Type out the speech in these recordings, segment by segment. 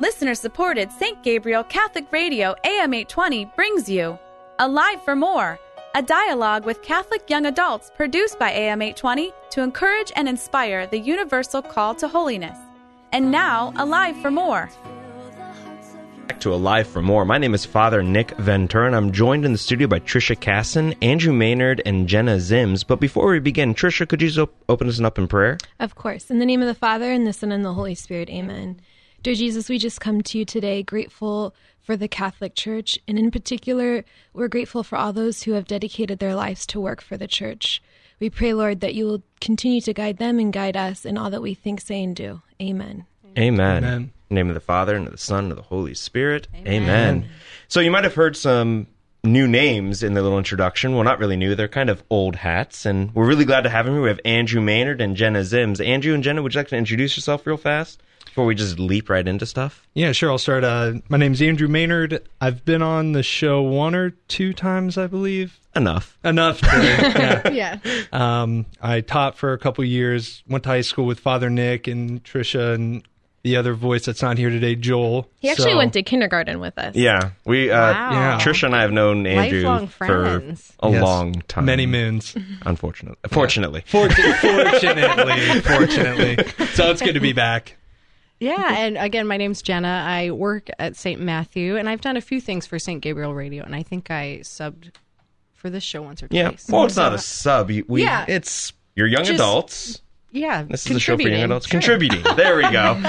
listener supported St. Gabriel Catholic Radio AM 820 brings you Alive for More, a dialogue with Catholic young adults produced by AM 820 to encourage and inspire the universal call to holiness. And now, Alive for More. Back to Alive for More. My name is Father Nick Ventura, and I'm joined in the studio by Trisha Casson, Andrew Maynard, and Jenna Zims. But before we begin, Trisha, could you just op- open us up in prayer? Of course. In the name of the Father, and the Son, and the Holy Spirit. Amen. Dear Jesus, we just come to you today grateful for the Catholic Church, and in particular, we're grateful for all those who have dedicated their lives to work for the Church. We pray, Lord, that you will continue to guide them and guide us in all that we think, say, and do. Amen. Amen. Amen. In the name of the Father, and of the Son, and of the Holy Spirit. Amen. So you might have heard some new names in the little introduction. Well, not really new. They're kind of old hats, and we're really glad to have them here. We have Andrew Maynard and Jenna Zims. Andrew and Jenna, would you like to introduce yourself real fast before we just leap right into stuff? Yeah, sure. I'll start. Uh, my name's Andrew Maynard. I've been on the show one or two times, I believe. Enough. Enough. To, yeah. Yeah. Um, I taught for a couple years. Went to high school with Father Nick and Trisha and the other voice that's not here today, Joel. He actually So- went to kindergarten with us. Yeah, we. Uh, Wow. Yeah. Trisha and I have known Andrew for a Yes. long time. many moons. Unfortunately, fortunately. Fortu- fortunately, fortunately. So it's good to be back. Yeah, and again, my name's Jenna. I work at St. Matthew, and I've done a few things for St. Gabriel Radio, and I think I subbed for this show once or twice. Yeah. twice. Well, it's not a sub. We, Yeah. It's you're young Just adults. Yeah. This is a show for young adults. Sure. Contributing. There we go.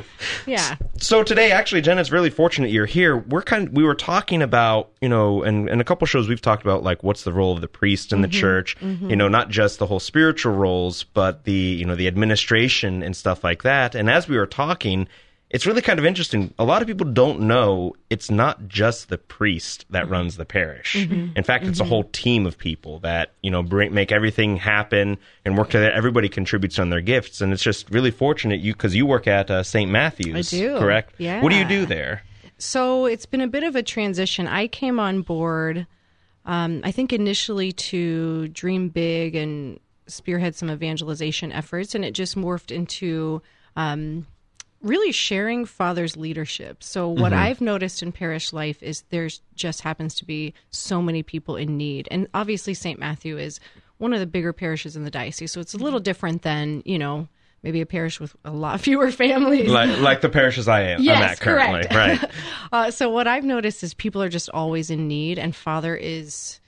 Yeah. so today, actually, Jen, it's really fortunate you're here. We're kind. Of, we were talking about you know, and and a couple shows we've talked about like what's the role of the priest in the mm-hmm. church. Mm-hmm. You know, not just the whole spiritual roles, but the you know the administration and stuff like that. And as we were talking. It's really kind of interesting. A lot of people don't know it's not just the priest that runs the parish. In fact, it's a whole team of people that you know bring, make everything happen and work together. Everybody contributes on their gifts, and it's just really fortunate you because you work at uh, St. Matthew's. I do. correct? Yeah. What do you do there? So it's been a bit of a transition. I came on board, um, I think initially to dream big and spearhead some evangelization efforts, and it just morphed into um, really sharing Father's leadership. So what I've noticed in parish life is there's just happens to be so many people in need, and obviously St. Matthew is one of the bigger parishes in the diocese, so it's a little different than you know. Maybe a parish with a lot fewer families. Like, like the parishes I am. I'm at currently, correct. right? Uh, so what I've noticed is people are just always in need, and Father is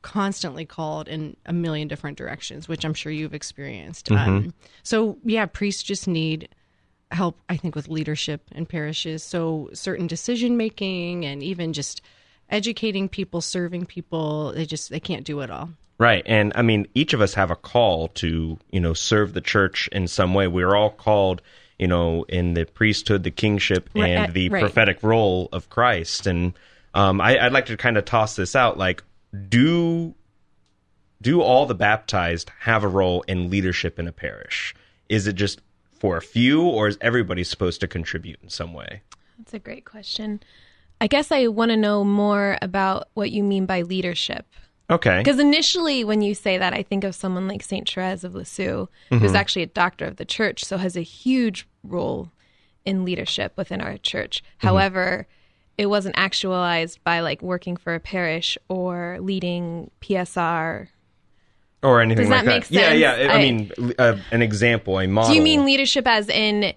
constantly called in a million different directions, which I'm sure you've experienced. Um, so yeah, priests just need help. I think with leadership in parishes, so certain decision making and even just educating people, serving people. They just they can't do it all. Right. And I mean, each of us have a call to, you know, serve the church in some way. We're all called, you know, in the priesthood, the kingship, and uh, the right. prophetic role of Christ. And um, I, I'd like to kind of toss this out. Like, do do all the baptized have a role in leadership in a parish? Is it just for a few, or is everybody supposed to contribute in some way? That's a great question. I guess I want to know more about what you mean by leadership. Okay. Because initially, when you say that, I think of someone like Saint Therese of Lisieux, who's mm-hmm. actually a doctor of the church, so has a huge role in leadership within our church. Mm-hmm. However, it wasn't actualized by like working for a parish or leading PSR. Or anything Does like that make Yeah, sense? yeah. I, I I- mean, uh, an example, a model. Do you mean leadership as in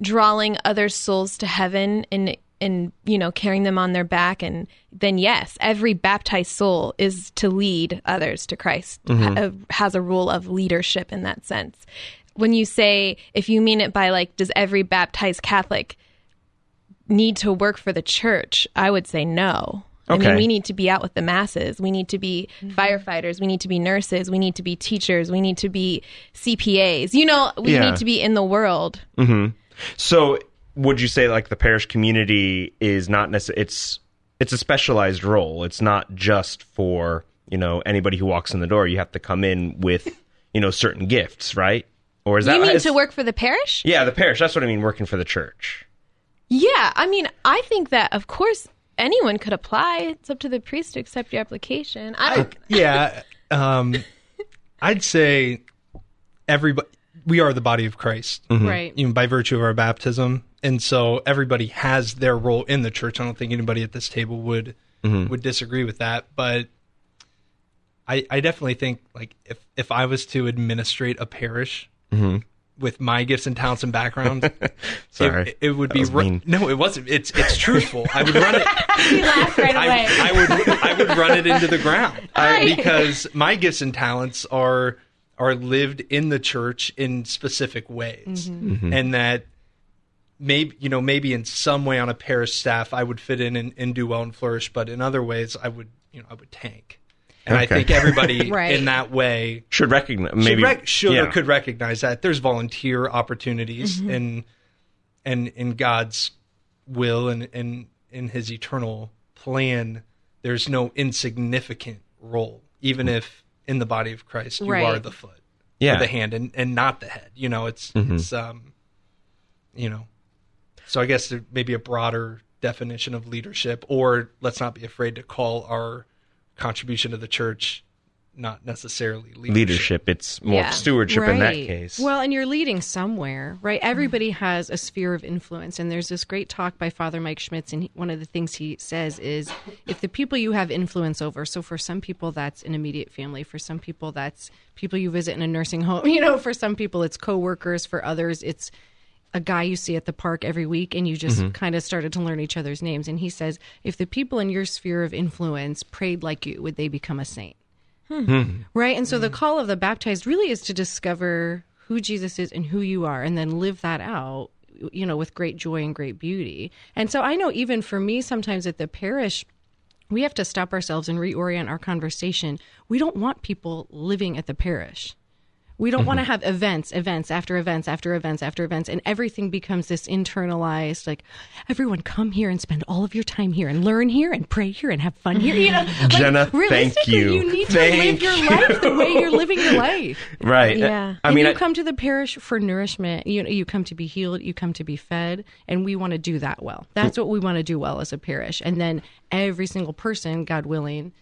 drawing other souls to heaven and and you know carrying them on their back and then yes every baptized soul is to lead others to christ ha- has a role of leadership in that sense when you say if you mean it by like does every baptized catholic need to work for the church i would say no I mean, we need to be out with the masses. We need to be mm-hmm. firefighters. We need to be nurses. We need to be teachers. We need to be CPAs. You know, we Yeah. need to be in the world. Mm-hmm. So, would you say like the parish community is not necessarily it's it's a specialized role. It's not just for you know anybody who walks in the door. You have to come in with you know certain gifts, right? Or is that you mean is- to work for the parish? Yeah, the parish. That's what I mean. Working for the church. Yeah, I mean, I think that of course anyone could apply. It's up to the priest to accept your application. I don't. yeah, um, I'd say everybody. we are the body of Christ, mm-hmm. Right. you know, by virtue of our baptism, and so everybody has their role in the church. I don't think anybody at this table would mm-hmm. would disagree with that, but I I definitely think like if if I was to administrate a parish mm-hmm. With my gifts and talents and background, Sorry. it, it would That be was ru- no, it wasn't. It's it's truthful. I would run it. He laughed right I, I would I would run it into the ground I, because my gifts and talents are are lived in the church in specific ways, mm-hmm. Mm-hmm. and that maybe you know maybe in some way on a parish staff I would fit in and, and do well and flourish, but in other ways I would you know I would tank. And I think everybody Right. in that way Should recognize should, maybe rec- should yeah. or could recognize that there's volunteer opportunities Mm-hmm. and and in God's will and and in His eternal plan, there's no insignificant role, even if in the body of Christ you Right. are the foot, Yeah. or the hand, and, and not the head. You know, it's it's um, you know, so I guess there may be a broader definition of leadership, or let's not be afraid to call our contribution to the church not necessarily leadership. leadership. It's more Yeah. stewardship in that case. Well, and you're leading somewhere, right? Everybody has a sphere of influence. And there's this great talk by Father Mike Schmitz. And he, one of the things he says is if the people you have influence over, so for some people, that's an immediate family. For some people, that's people you visit in a nursing home. You know, for some people, it's coworkers. For others, it's a guy you see at the park every week and you just mm-hmm. kind of started to learn each other's names. And he says, if the people in your sphere of influence prayed like you, would they become a saint? Hmm. Hmm. Right. And so the hmm. call of the baptized really is to discover who Jesus is and who you are and then live that out, you know, with great joy and great beauty. And so I know even for me, sometimes at the parish, we have to stop ourselves and reorient our conversation. We don't want people living at the parish. We don't want to mm-hmm. have events, events after events after events after events, and everything becomes this internalized. Like, everyone come here and spend all of your time here and learn here and pray here and have fun here. You know, like, Jenna, thank you. You need to Thank live your you. life the way you're living your life. right. Yeah. I and mean, you I- come to the parish for nourishment. You you come to be healed. You come to be fed, and we want to do that well. That's mm. what we want to do well as a parish. And then every single person, God willing,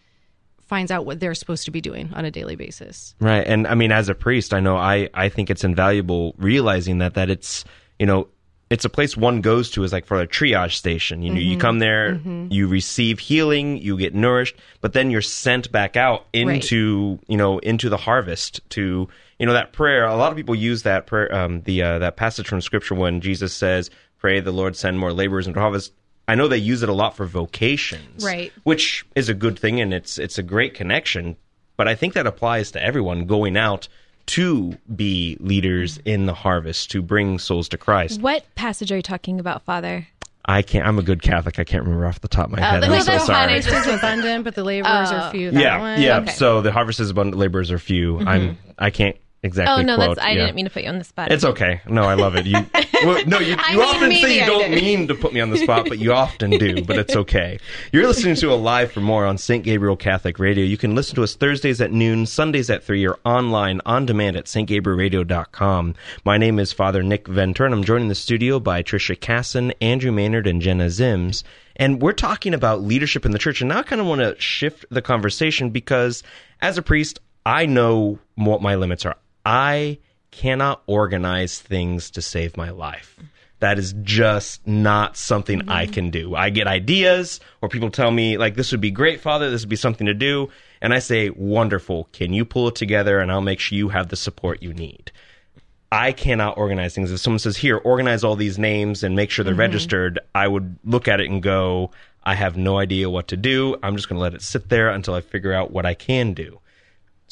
finds out what they're supposed to be doing on a daily basis. Right. And I mean, as a priest, I know I, I think it's invaluable realizing that, that it's, you know, it's a place one goes to is like for a triage station. You know, you come there, you receive healing, you get nourished, but then you're sent back out into, you know, into the harvest to, you know, that prayer. A lot of people use that prayer, um, the, uh, that passage from scripture when Jesus says, pray the Lord send more laborers into harvest. I know they use it a lot for vocations, Right. Which is a good thing, and it's it's a great connection. But I think that applies to everyone going out to be leaders in the harvest to bring souls to Christ. What passage are you talking about, Father? I can't. I'm a good Catholic. I can't remember off the top of my oh, head. then I'm so that's sorry. Harvest is abundant, but the laborers are oh. few. That yeah, one. yeah. Okay. So the harvest is abundant, laborers are few. I'm. Mm-hmm. I can't exactly. Oh no, quote, that's I yeah. didn't mean to put you on the spot. It's okay. No, I love it. You, well, no, you, you often say you I don't did. mean to put me on the spot, but you often do. But it's okay. You're listening to Alive for More on St. Gabriel Catholic Radio. You can listen to us Thursdays at noon, Sundays at three, or online on demand at stgabrielradio.com. My name is Father Nick Venter, I'm joined in the studio by Trisha Casson, Andrew Maynard, and Jenna Zims. And we're talking about leadership in the church. And now I kind of want to shift the conversation because as a priest, I know what my limits are. I cannot organize things to save my life. That is just not something I mm-hmm. can do. I get ideas, or people tell me, like, this would be great, Father, this would be something to do. And I say, wonderful. Can you pull it together? And I'll make sure you have the support you need. I cannot organize things. If someone says, here, organize all these names and make sure they're mm-hmm. registered, I would look at it and go, I have no idea what to do. I'm just going to let it sit there until I figure out what I can do.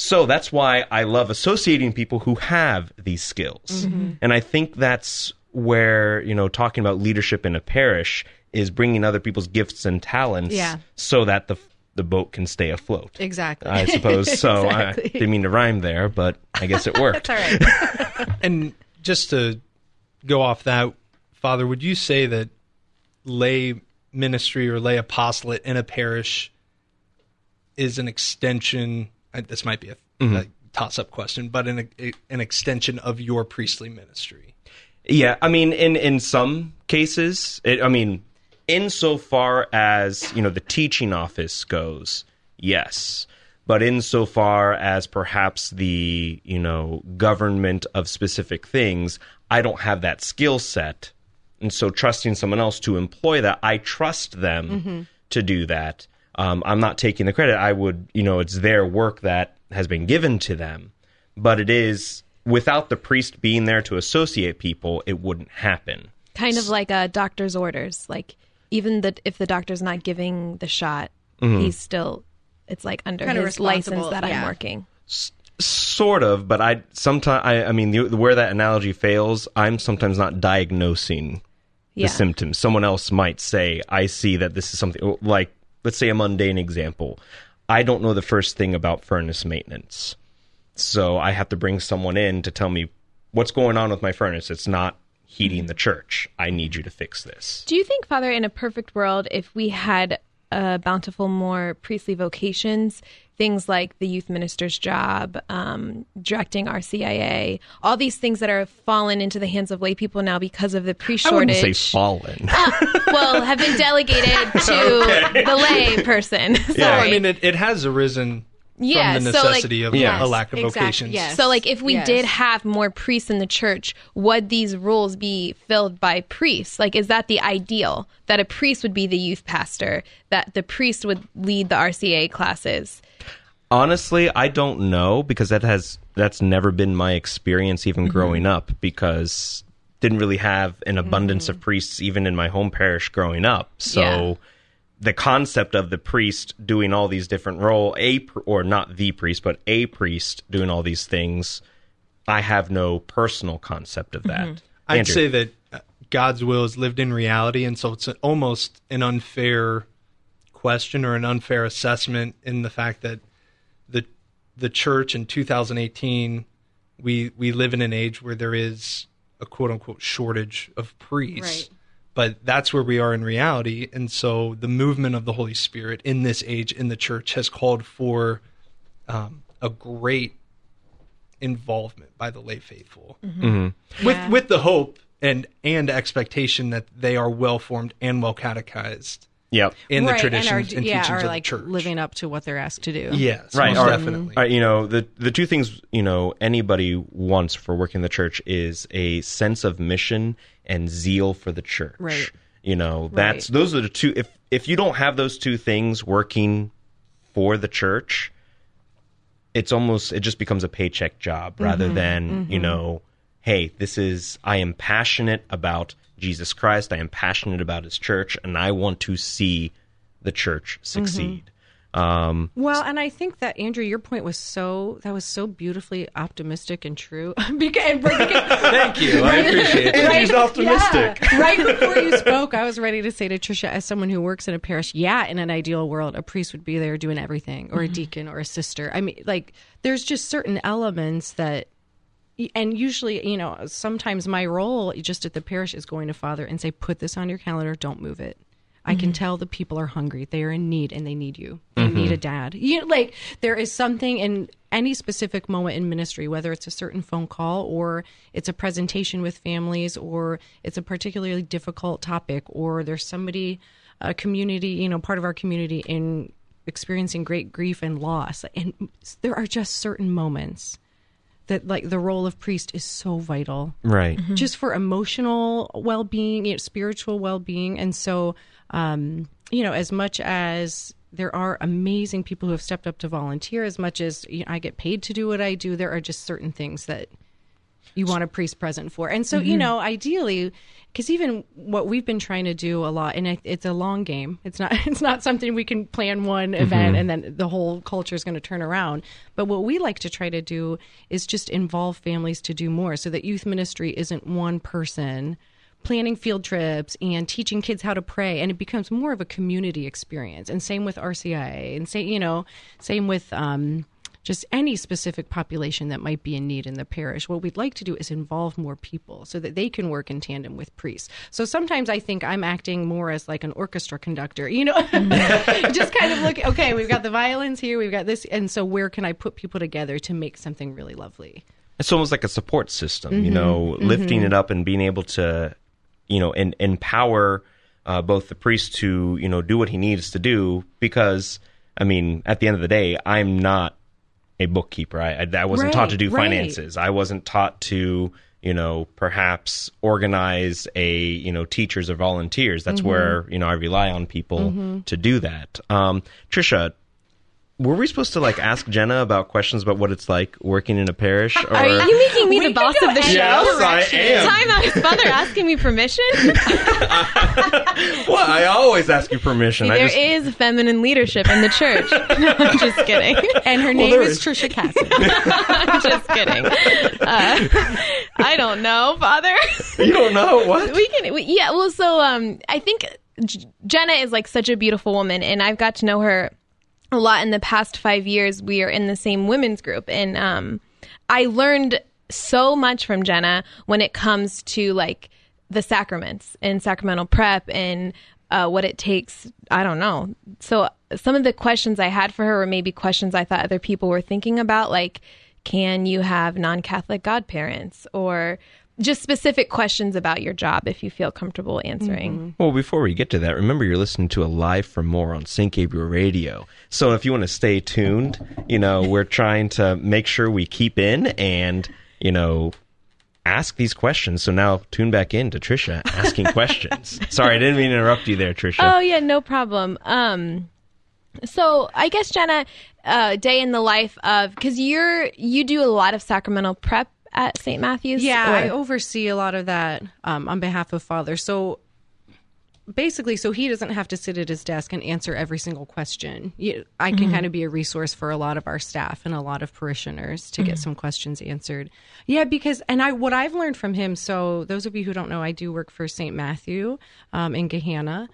So that's why I love associating people who have these skills. Mm-hmm. Mm-hmm. And I think that's where, you know, talking about leadership in a parish is bringing other people's gifts and talents Yeah. so that the the boat can stay afloat. Exactly. I suppose so. Exactly. I didn't mean to rhyme there, but I guess it worked. That's all right. And just to go off that, Father, would you say that lay ministry or lay apostolate in a parish is an extension? This might be a, mm-hmm. a toss-up question, but an an extension of your priestly ministry. Yeah, I mean, in in some cases, it, I mean, insofar as you know the teaching office goes, yes, But insofar as perhaps the, you know, government of specific things, I don't have that skill set. And so trusting someone else to employ that, I trust them mm-hmm. to do that. Um, I'm not taking the credit. I would, you know, it's their work that has been given to them. But it is, without the priest being there to associate people, it wouldn't happen. kind of like a doctor's orders. Like even that if the doctor's not giving the shot, Mm-hmm. he's still it's like under Kinda his license responsible, that I'm yeah. working. sort of but i sometimes I, I mean the, where that analogy fails i'm sometimes not diagnosing the Yeah. symptoms someone else might say i see that this is something like let's say a mundane example. I don't know the first thing about furnace maintenance. So i have to bring someone in to tell me what's going on with my furnace. It's not heating the church. I need you to fix this. Do you think, Father, in a perfect world, if we had uh, bountiful more priestly vocations, things like the youth minister's job, um, directing RCIA, all these things that are fallen into the hands of lay people now because of the priest i wouldn't say fallen well, have been delegated to the lay person. Sorry. I mean, it, it has arisen Yeah, from the so, like- necessity of Yes, a lack of exactly, vocations. yes. So, like, if we Yes. did have more priests in the church, would these roles be filled by priests? Like, is that the ideal? That a priest would be the youth pastor, that the priest would lead the RCIA classes? Honestly, I don't know because that has that's never been my experience even Mm-hmm. growing up because didn't really have an abundance Mm-hmm. of priests even in my home parish growing up. So Yeah. The concept of the priest doing all these different role a or not the priest but a priest doing all these things, I have no personal concept of that. Mm-hmm. I'd say that uh, God's will is lived in reality, and so it's a- almost an unfair question or an unfair assessment in the fact that the the church in 2018 we we live in an age where there is a quote unquote shortage of priests. Right. But that's where we are in reality, and so the movement of the Holy Spirit in this age in the church has called for um, a great involvement by the lay faithful with Yeah. with the hope and and expectation that they are well formed and well catechized Yep. in the Right, traditions and, and, are, yeah, teachings are of like the church. living up to what they're asked to do. yes, right most or- definitely. or, you know the the two things you know anybody wants for working in the church is a sense of mission and zeal for the church Right. you know that's Right. those are the two if if you don't have those two things working for the church it's almost it just becomes a paycheck job Mm-hmm. rather than you know hey this is i am passionate about jesus christ i am passionate about his church and i want to see the church succeed um Well, and I think that Andrew, your point was so that was so beautifully optimistic and true. because, because- Thank you. I appreciate it. Andrew's optimistic. Yeah. right before you spoke, I was ready to say to Trisha, as someone who works in a parish, yeah, in an ideal world, a priest would be there doing everything, or a deacon, or a sister. I mean, like, there's just certain elements that, and usually, you know, sometimes my role just at the parish is going to Father and say, put this on your calendar, don't move it. I can mm-hmm. tell the people are hungry. They are in need and they need you. They mm-hmm. need a dad. You know, like there is something in any specific moment in ministry, whether it's a certain phone call or it's a presentation with families or it's a particularly difficult topic or there's somebody, a community, you know, part of our community in experiencing great grief and loss. And there are just certain moments that like the role of priest is so vital. Right. Just for emotional well-being you know, spiritual well-being. And so um, you know as much as there are amazing people who have stepped up to volunteer as much as you know, i get paid to do what i do there are just certain things that you want a priest present for. And so you know ideally because even what we've been trying to do a lot and it's a long game. It's not it's not something we can plan one event and then the whole culture is going to turn around. But what we like to try to do is just involve families to do more so that youth ministry isn't one person planning field trips and teaching kids how to pray and it becomes more of a community experience. And same with rcia and say you know same with um just any specific population that might be in need in the parish. What we'd like to do is involve more people so that they can work in tandem with priests. So sometimes I think I'm acting more as like an orchestra conductor, you know, just kind of look, okay, we've got the violins here, we've got this. And so where can I put people together to make something really lovely? it's almost like a support system Mm-hmm. you know lifting it up and being able to you know and empower uh, both the priest to you know do what he needs to do because I mean, at the end of the day, I'm not a bookkeeper. I, I, I wasn't taught to do Right, right. finances. I wasn't taught to, you know, perhaps organize a, you know, teachers or volunteers. That's Mm-hmm. where, you know, I rely on people to do that. Um, Trisha, were we supposed to like ask Jenna about questions about what it's like working in a parish? Or Are you making me We the boss of the show? Yes, I am. Time out. Is Father asking me permission? Well, I always ask you permission. I There just, is feminine leadership in the church. No, I'm just kidding. And her name there is is. Trisha Cassidy. I'm just kidding. Uh, I don't know, Father. you don't know what? we can we, yeah well so um i think J- jenna is like such a beautiful woman and i've got to know her a lot in the past five years we are in the same women's group. And um i learned so much from jenna when it comes to like the sacraments and sacramental prep and uh, what it takes. I don't know. So some of the questions i had for her were maybe questions i thought other people were thinking about like can you have non-catholic godparents? Or just specific questions about your job if you feel comfortable answering. Well, before we get to that, remember you're listening to Alive for More on St. Gabriel Radio. So if you want to stay tuned, you know, we're trying to make sure we keep in and, you know, ask these questions. So now tune back in to Trisha asking questions. Sorry, I didn't mean to interrupt you there, Trisha. Oh yeah, no problem. Um, so I guess Jenna, uh, day in the life of because you're you do a lot of sacramental prep at St. Matthew's. Yeah, or- I oversee a lot of that um, on behalf of Father. So basically, so he doesn't have to sit at his desk and answer every single question. You, I can kind of be a resource for a lot of our staff and a lot of parishioners to get some questions answered. Yeah, because and I what I've learned from him. So those of you who don't know, I do work for St. Matthew um, in Gahanna,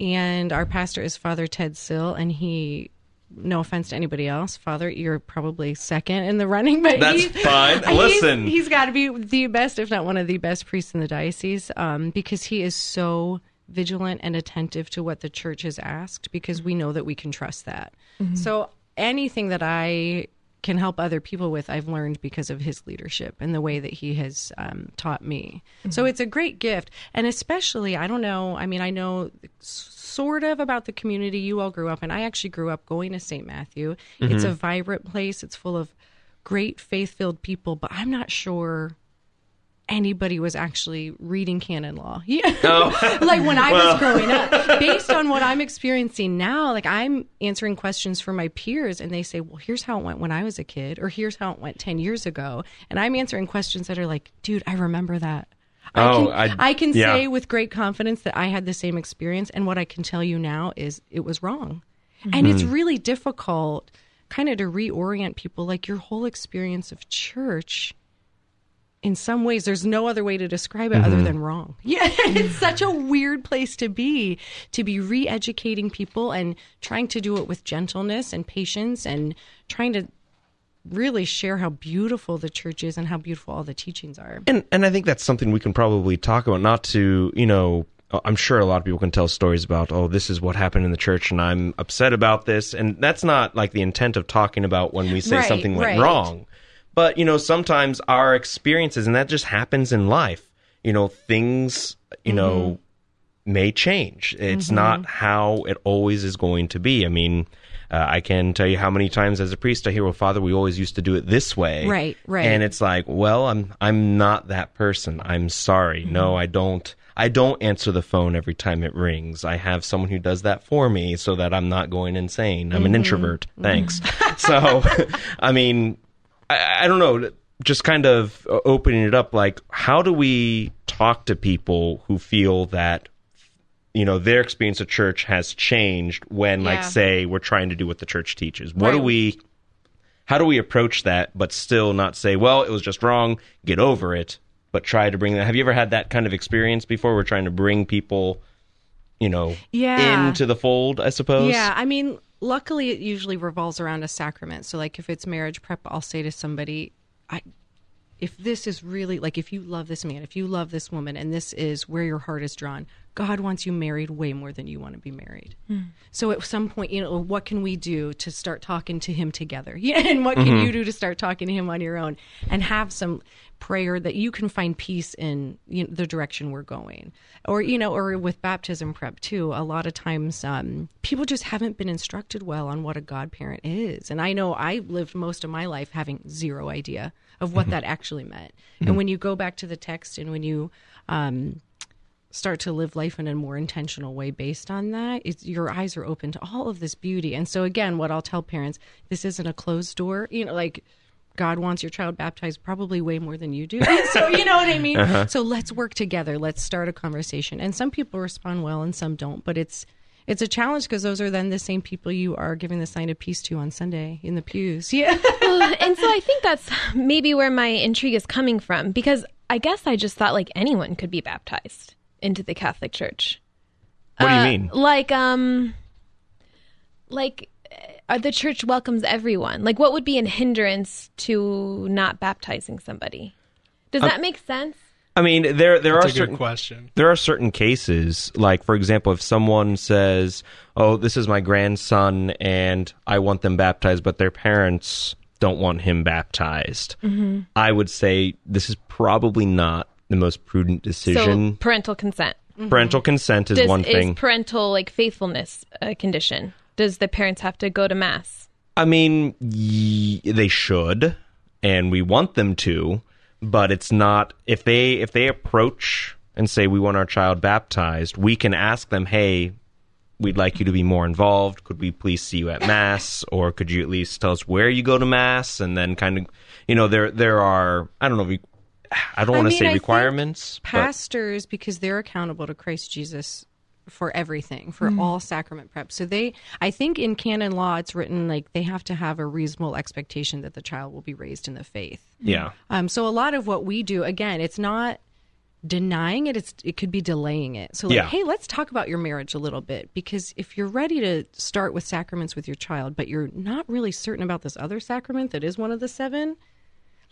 and our pastor is Father Ted Sill, and he. No offense to anybody else, Father. You're probably second in the running, but That's he- fine. he's- Listen. he's got to be the best, if not one of the best priests in the diocese, um, because he is so vigilant and attentive to what the church has asked, because we know that we can trust that. So anything that I can help other people with, I've learned because of his leadership and the way that he has um, taught me. So it's a great gift, and especially I don't know. I mean, I know sort of about the community you all grew up in. I actually grew up going to St. Matthew. It's a vibrant place. It's full of great faith-filled people, but I'm not sure anybody was actually reading canon law. Yeah. like when I was growing up. Based on what I'm experiencing now, like I'm answering questions for my peers and they say, "Well, here's how it went when I was a kid," or "Here's how it went 10 years ago." And I'm answering questions that are like, "Dude, I remember that." I Oh, can, I- I, can yeah. say with great confidence that I had the same experience, and what I can tell you now is it was wrong. And it's mm-hmm. really difficult kind of to reorient people like your whole experience of church in some ways there's no other way to describe it other mm-hmm. than wrong yeah it's such a weird place to be to be re-educating people and trying to do it with gentleness and patience and trying to really share how beautiful the church is and how beautiful all the teachings are And and I think that's something we can probably talk about. Not to you know, I'm sure a lot of people can tell stories about. Oh, this is what happened in the church, and I'm upset about this. And that's not like the intent of talking about when we say Right, something went right. wrong. But you know, sometimes our experiences, and that just happens in life. You know, things you know Mm-hmm. may change. It's not how it always is going to be. I mean. Uh, I can tell you how many times as a priest I hear, "Well, Father, we always used to do it this way." Right, right. And it's like, well, I'm I'm not that person. I'm sorry. No, I don't. I don't answer the phone every time it rings. I have someone who does that for me so that I'm not going insane. I'm an introvert. Thanks. so, I mean, I, I don't know. Just kind of opening it up, like, how do we talk to people who feel that you know their experience of church has changed when like say we're trying to do what the church teaches what do we how do we approach that but still not say well it was just wrong get over it but try to bring that have you ever had that kind of experience before we're trying to bring people you know Yeah. into the fold i suppose Yeah, I mean, luckily it usually revolves around a sacrament. So like if it's marriage prep, I'll say to somebody, I if this is really like if you love this man, if you love this woman, and this is where your heart is drawn, God wants you married way more than you want to be married. So at some point, you know, what can we do to start talking to him together? Yeah, and what can you do to start talking to him on your own and have some prayer that you can find peace in you know, the direction we're going? Or you know or with baptism prep too a lot of times um, people just haven't been instructed well on what a godparent is. And i know i lived most of my life having zero idea of what that actually meant. And when you go back to the text and when you um, start to live life in a more intentional way based on that it's, your eyes are open to all of this beauty and so again what i'll tell parents this isn't a closed door you know like God wants your child baptized probably way more than you do. so you know what I mean? Uh-huh. So let's work together. Let's start a conversation. And some people respond well and some don't, but it's it's a challenge because those are then the same people you are giving the sign of peace to on Sunday in the pews. Yeah. Well, and so I think that's maybe where my intrigue is coming from because I guess I just thought like anyone could be baptized into the Catholic Church. What do you Uh, mean? Like um like uh, the church welcomes everyone. Like what would be an hindrance to not baptizing somebody? Does that make sense? I mean, there there That's are a good certain question. there are certain cases, like for example, if someone says, "Oh, this is my grandson, and I want them baptized," but their parents don't want him baptized, I would say this is probably not the most prudent decision. So parental consent. Mm-hmm. Parental consent is Does, one thing. Is parental like faithfulness a condition? Does the parents have to go to mass? I mean, y- they should, and we want them to, but it's not if they if they approach and say we want our child baptized, we can ask them, "Hey, we'd like you to be more involved. Could we please see you at mass, or could you at least tell us where you go to mass?" And then kind of, you know, there there are I don't know, re- I don't want to mean, I say think requirements, but Pastors, because they're accountable to Christ Jesus for everything, for all sacrament prep. So they, I think in canon law, it's written like they have to have a reasonable expectation that the child will be raised in the faith. yeah, Um, so a lot of what we do, again, it's not denying it; it's it could be delaying it. So like, Yeah. hey, let's talk about your marriage a little bit because if you're ready to start with sacraments with your child, but you're not really certain about this other sacrament that is one of the seven,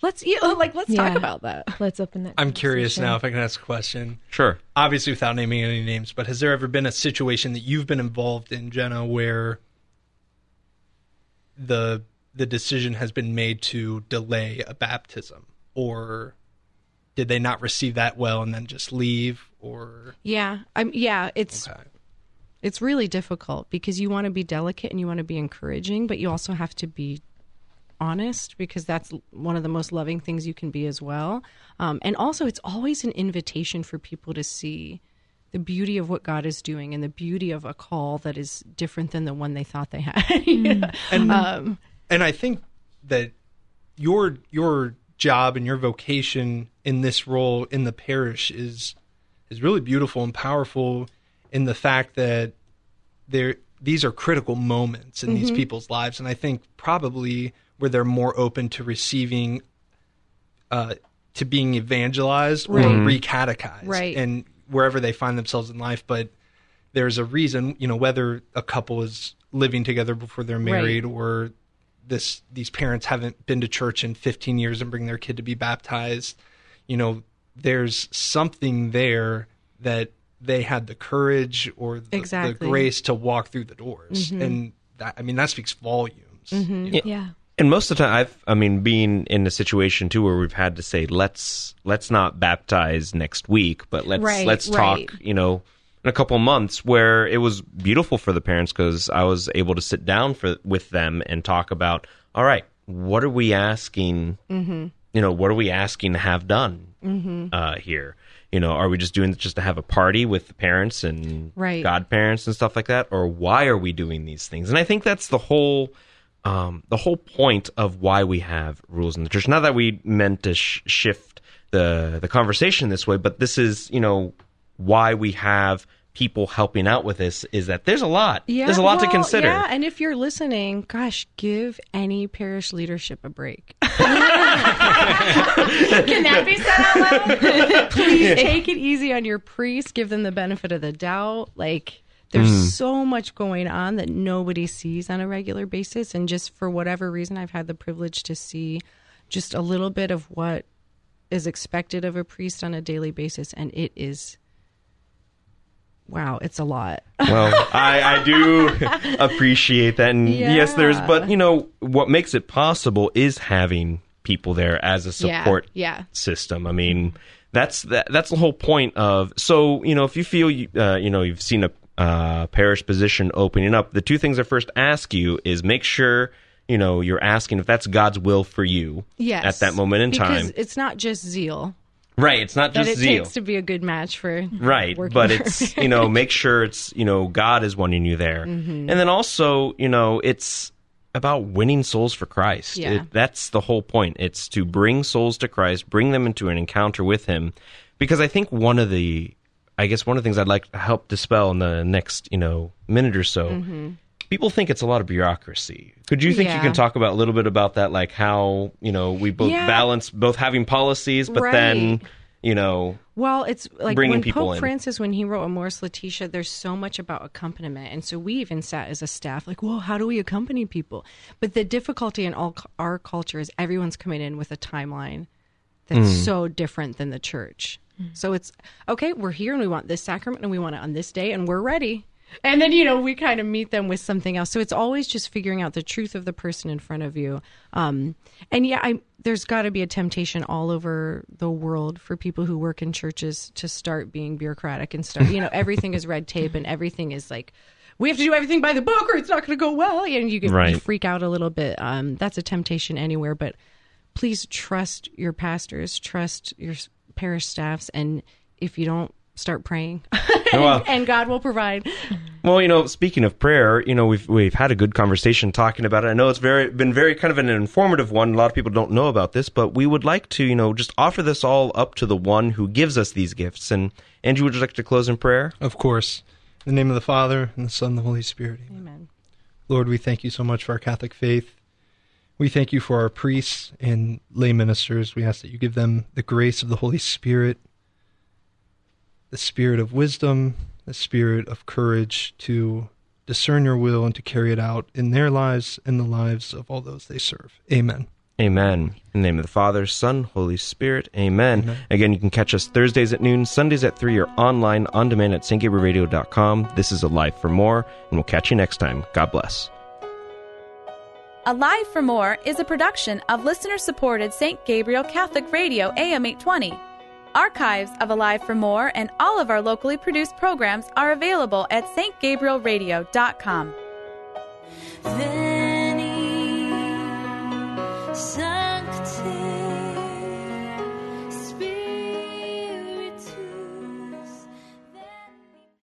let's you know, like let's Yeah. talk about that. Let's open that. I'm curious now if I can ask a question. sure. Obviously, without naming any names, but has there ever been a situation that you've been involved in, Jenna, where the the decision has been made to delay a baptism, or did they not receive that well and then just leave, or Yeah, I'm. Yeah, it's okay. it's really difficult because you want to be delicate and you want to be encouraging, but you also have to be honest because that's one of the most loving things you can be as well. Um, and also, it's always an invitation for people to see the beauty of what God is doing and the beauty of a call that is different than the one they thought they had. Yeah. um, and I think that your your job and your vocation in this role in the parish is is really beautiful and powerful in the fact that there these are critical moments in these people's lives and I think probably where they're more open to receiving uh, to being evangelized or recatechized Right. and wherever they find themselves in life. But there's a reason you know whether a couple is living together before they're married or this these parents haven't been to church in 15 years and bring their kid to be baptized you know there's something there that they had the courage or the, the grace to walk through the doors. And that i mean that speaks volumes. Yeah. And most of the time, I've, I mean, being in a situation too where we've had to say, let's let's not baptize next week, but let's Right, let's talk, right. you know, in a couple months. Where it was beautiful for the parents because I was able to sit down for with them and talk about, all right, what are we asking? Mm-hmm. You know, what are we asking to have done uh, here? You know, are we just doing this just to have a party with the parents and Right. godparents and stuff like that, or why are we doing these things? And I think that's the whole um, the whole point of why we have rules in the church. Not that we meant to sh- shift the the conversation this way, but this is you know why we have people helping out with this is that there's a lot. Yeah, there's a lot to consider. Yeah, and if you're listening, gosh, give any parish leadership a break. Can that be said out loud? Please take it easy on your priest. Give them the benefit of the doubt. Like there's so much going on that nobody sees on a regular basis, and just for whatever reason, I've had the privilege to see just a little bit of what is expected of a priest on a daily basis, and it is wow, it's a lot. well, I, I do appreciate that, and Yeah. yes, there's. But you know, what makes it possible is having people there as a support yeah. system. I mean, that's that, that's the whole point of. So you know, if you feel you uh, you know you've seen a uh, parish position opening up, the two things I first ask you is make sure. You know, you're asking if that's God's will for you Yes. at that moment in because time. it's not just zeal Right. It's not just it zeal. takes to be a good match for right but it's you know make sure it's you know god is wanting you there Mm-hmm. and then also you know it's about winning souls for christ Yeah. It- that's the whole point it's to bring souls to christ bring them into an encounter with him because i think one of the i guess one of the things i'd like to help dispel in the next you know minute or so people think it's a lot of bureaucracy could you think you Mm-hmm. Can talk about a little bit about that like how you know we both Yeah. balance both having policies but then you know Well, it's like when people Pope in. Francis, when he wrote Amoris Laetitia, there's so much about accompaniment, and so we even sat as a staff like, "Well, how do we accompany people?" But the difficulty in all our culture is everyone's coming in with a timeline that's Mm. so different than the church. So it's okay. We're here and we want this sacrament and we want it on this day and we're ready. And then you know we kind of meet them with something else. So it's always just figuring out the truth of the person in front of you. Um, and yeah, I, there's got to be a temptation all over the world for people who work in churches to start being bureaucratic and start. You know, everything is red tape and everything is like. We have to do everything by the book, or it's not going to go well. And you get you Right. freak out a little bit. Um, that's a temptation anywhere, but please trust your pastors, trust your parish staffs, and if you don't, start praying, oh, Well- and God will provide. Well, you know, speaking of prayer, you know, we've we've had a good conversation talking about it. I know it's very been very kind of an informative one. A lot of people don't know about this, but we would like to, you know, just offer this all up to the one who gives us these gifts. And Andrew, would you like to close in prayer? Of course. In the name of the Father, and the Son, and the Holy Spirit. Amen. Amen. Lord, we thank you so much for our Catholic faith. We thank you for our priests and lay ministers. We ask that you give them the grace of the Holy Spirit, the spirit of wisdom, the spirit of courage to discern your will and to carry it out in their lives and the lives of all those they serve. Amen. Amen. In the name of the Father, Son, Holy Spirit. Amen. Again, you can catch us Thursdays at noon, Sundays at 3, or online on demand at stgabrielradio.com. This is Alive for More, and we'll catch you next time. God bless. Alive for More is a production of listener supported St. Gabriel Catholic Radio AM 820. Archives of Alive for More and all of our locally produced programs are available at stgabrielradio.com. Sancte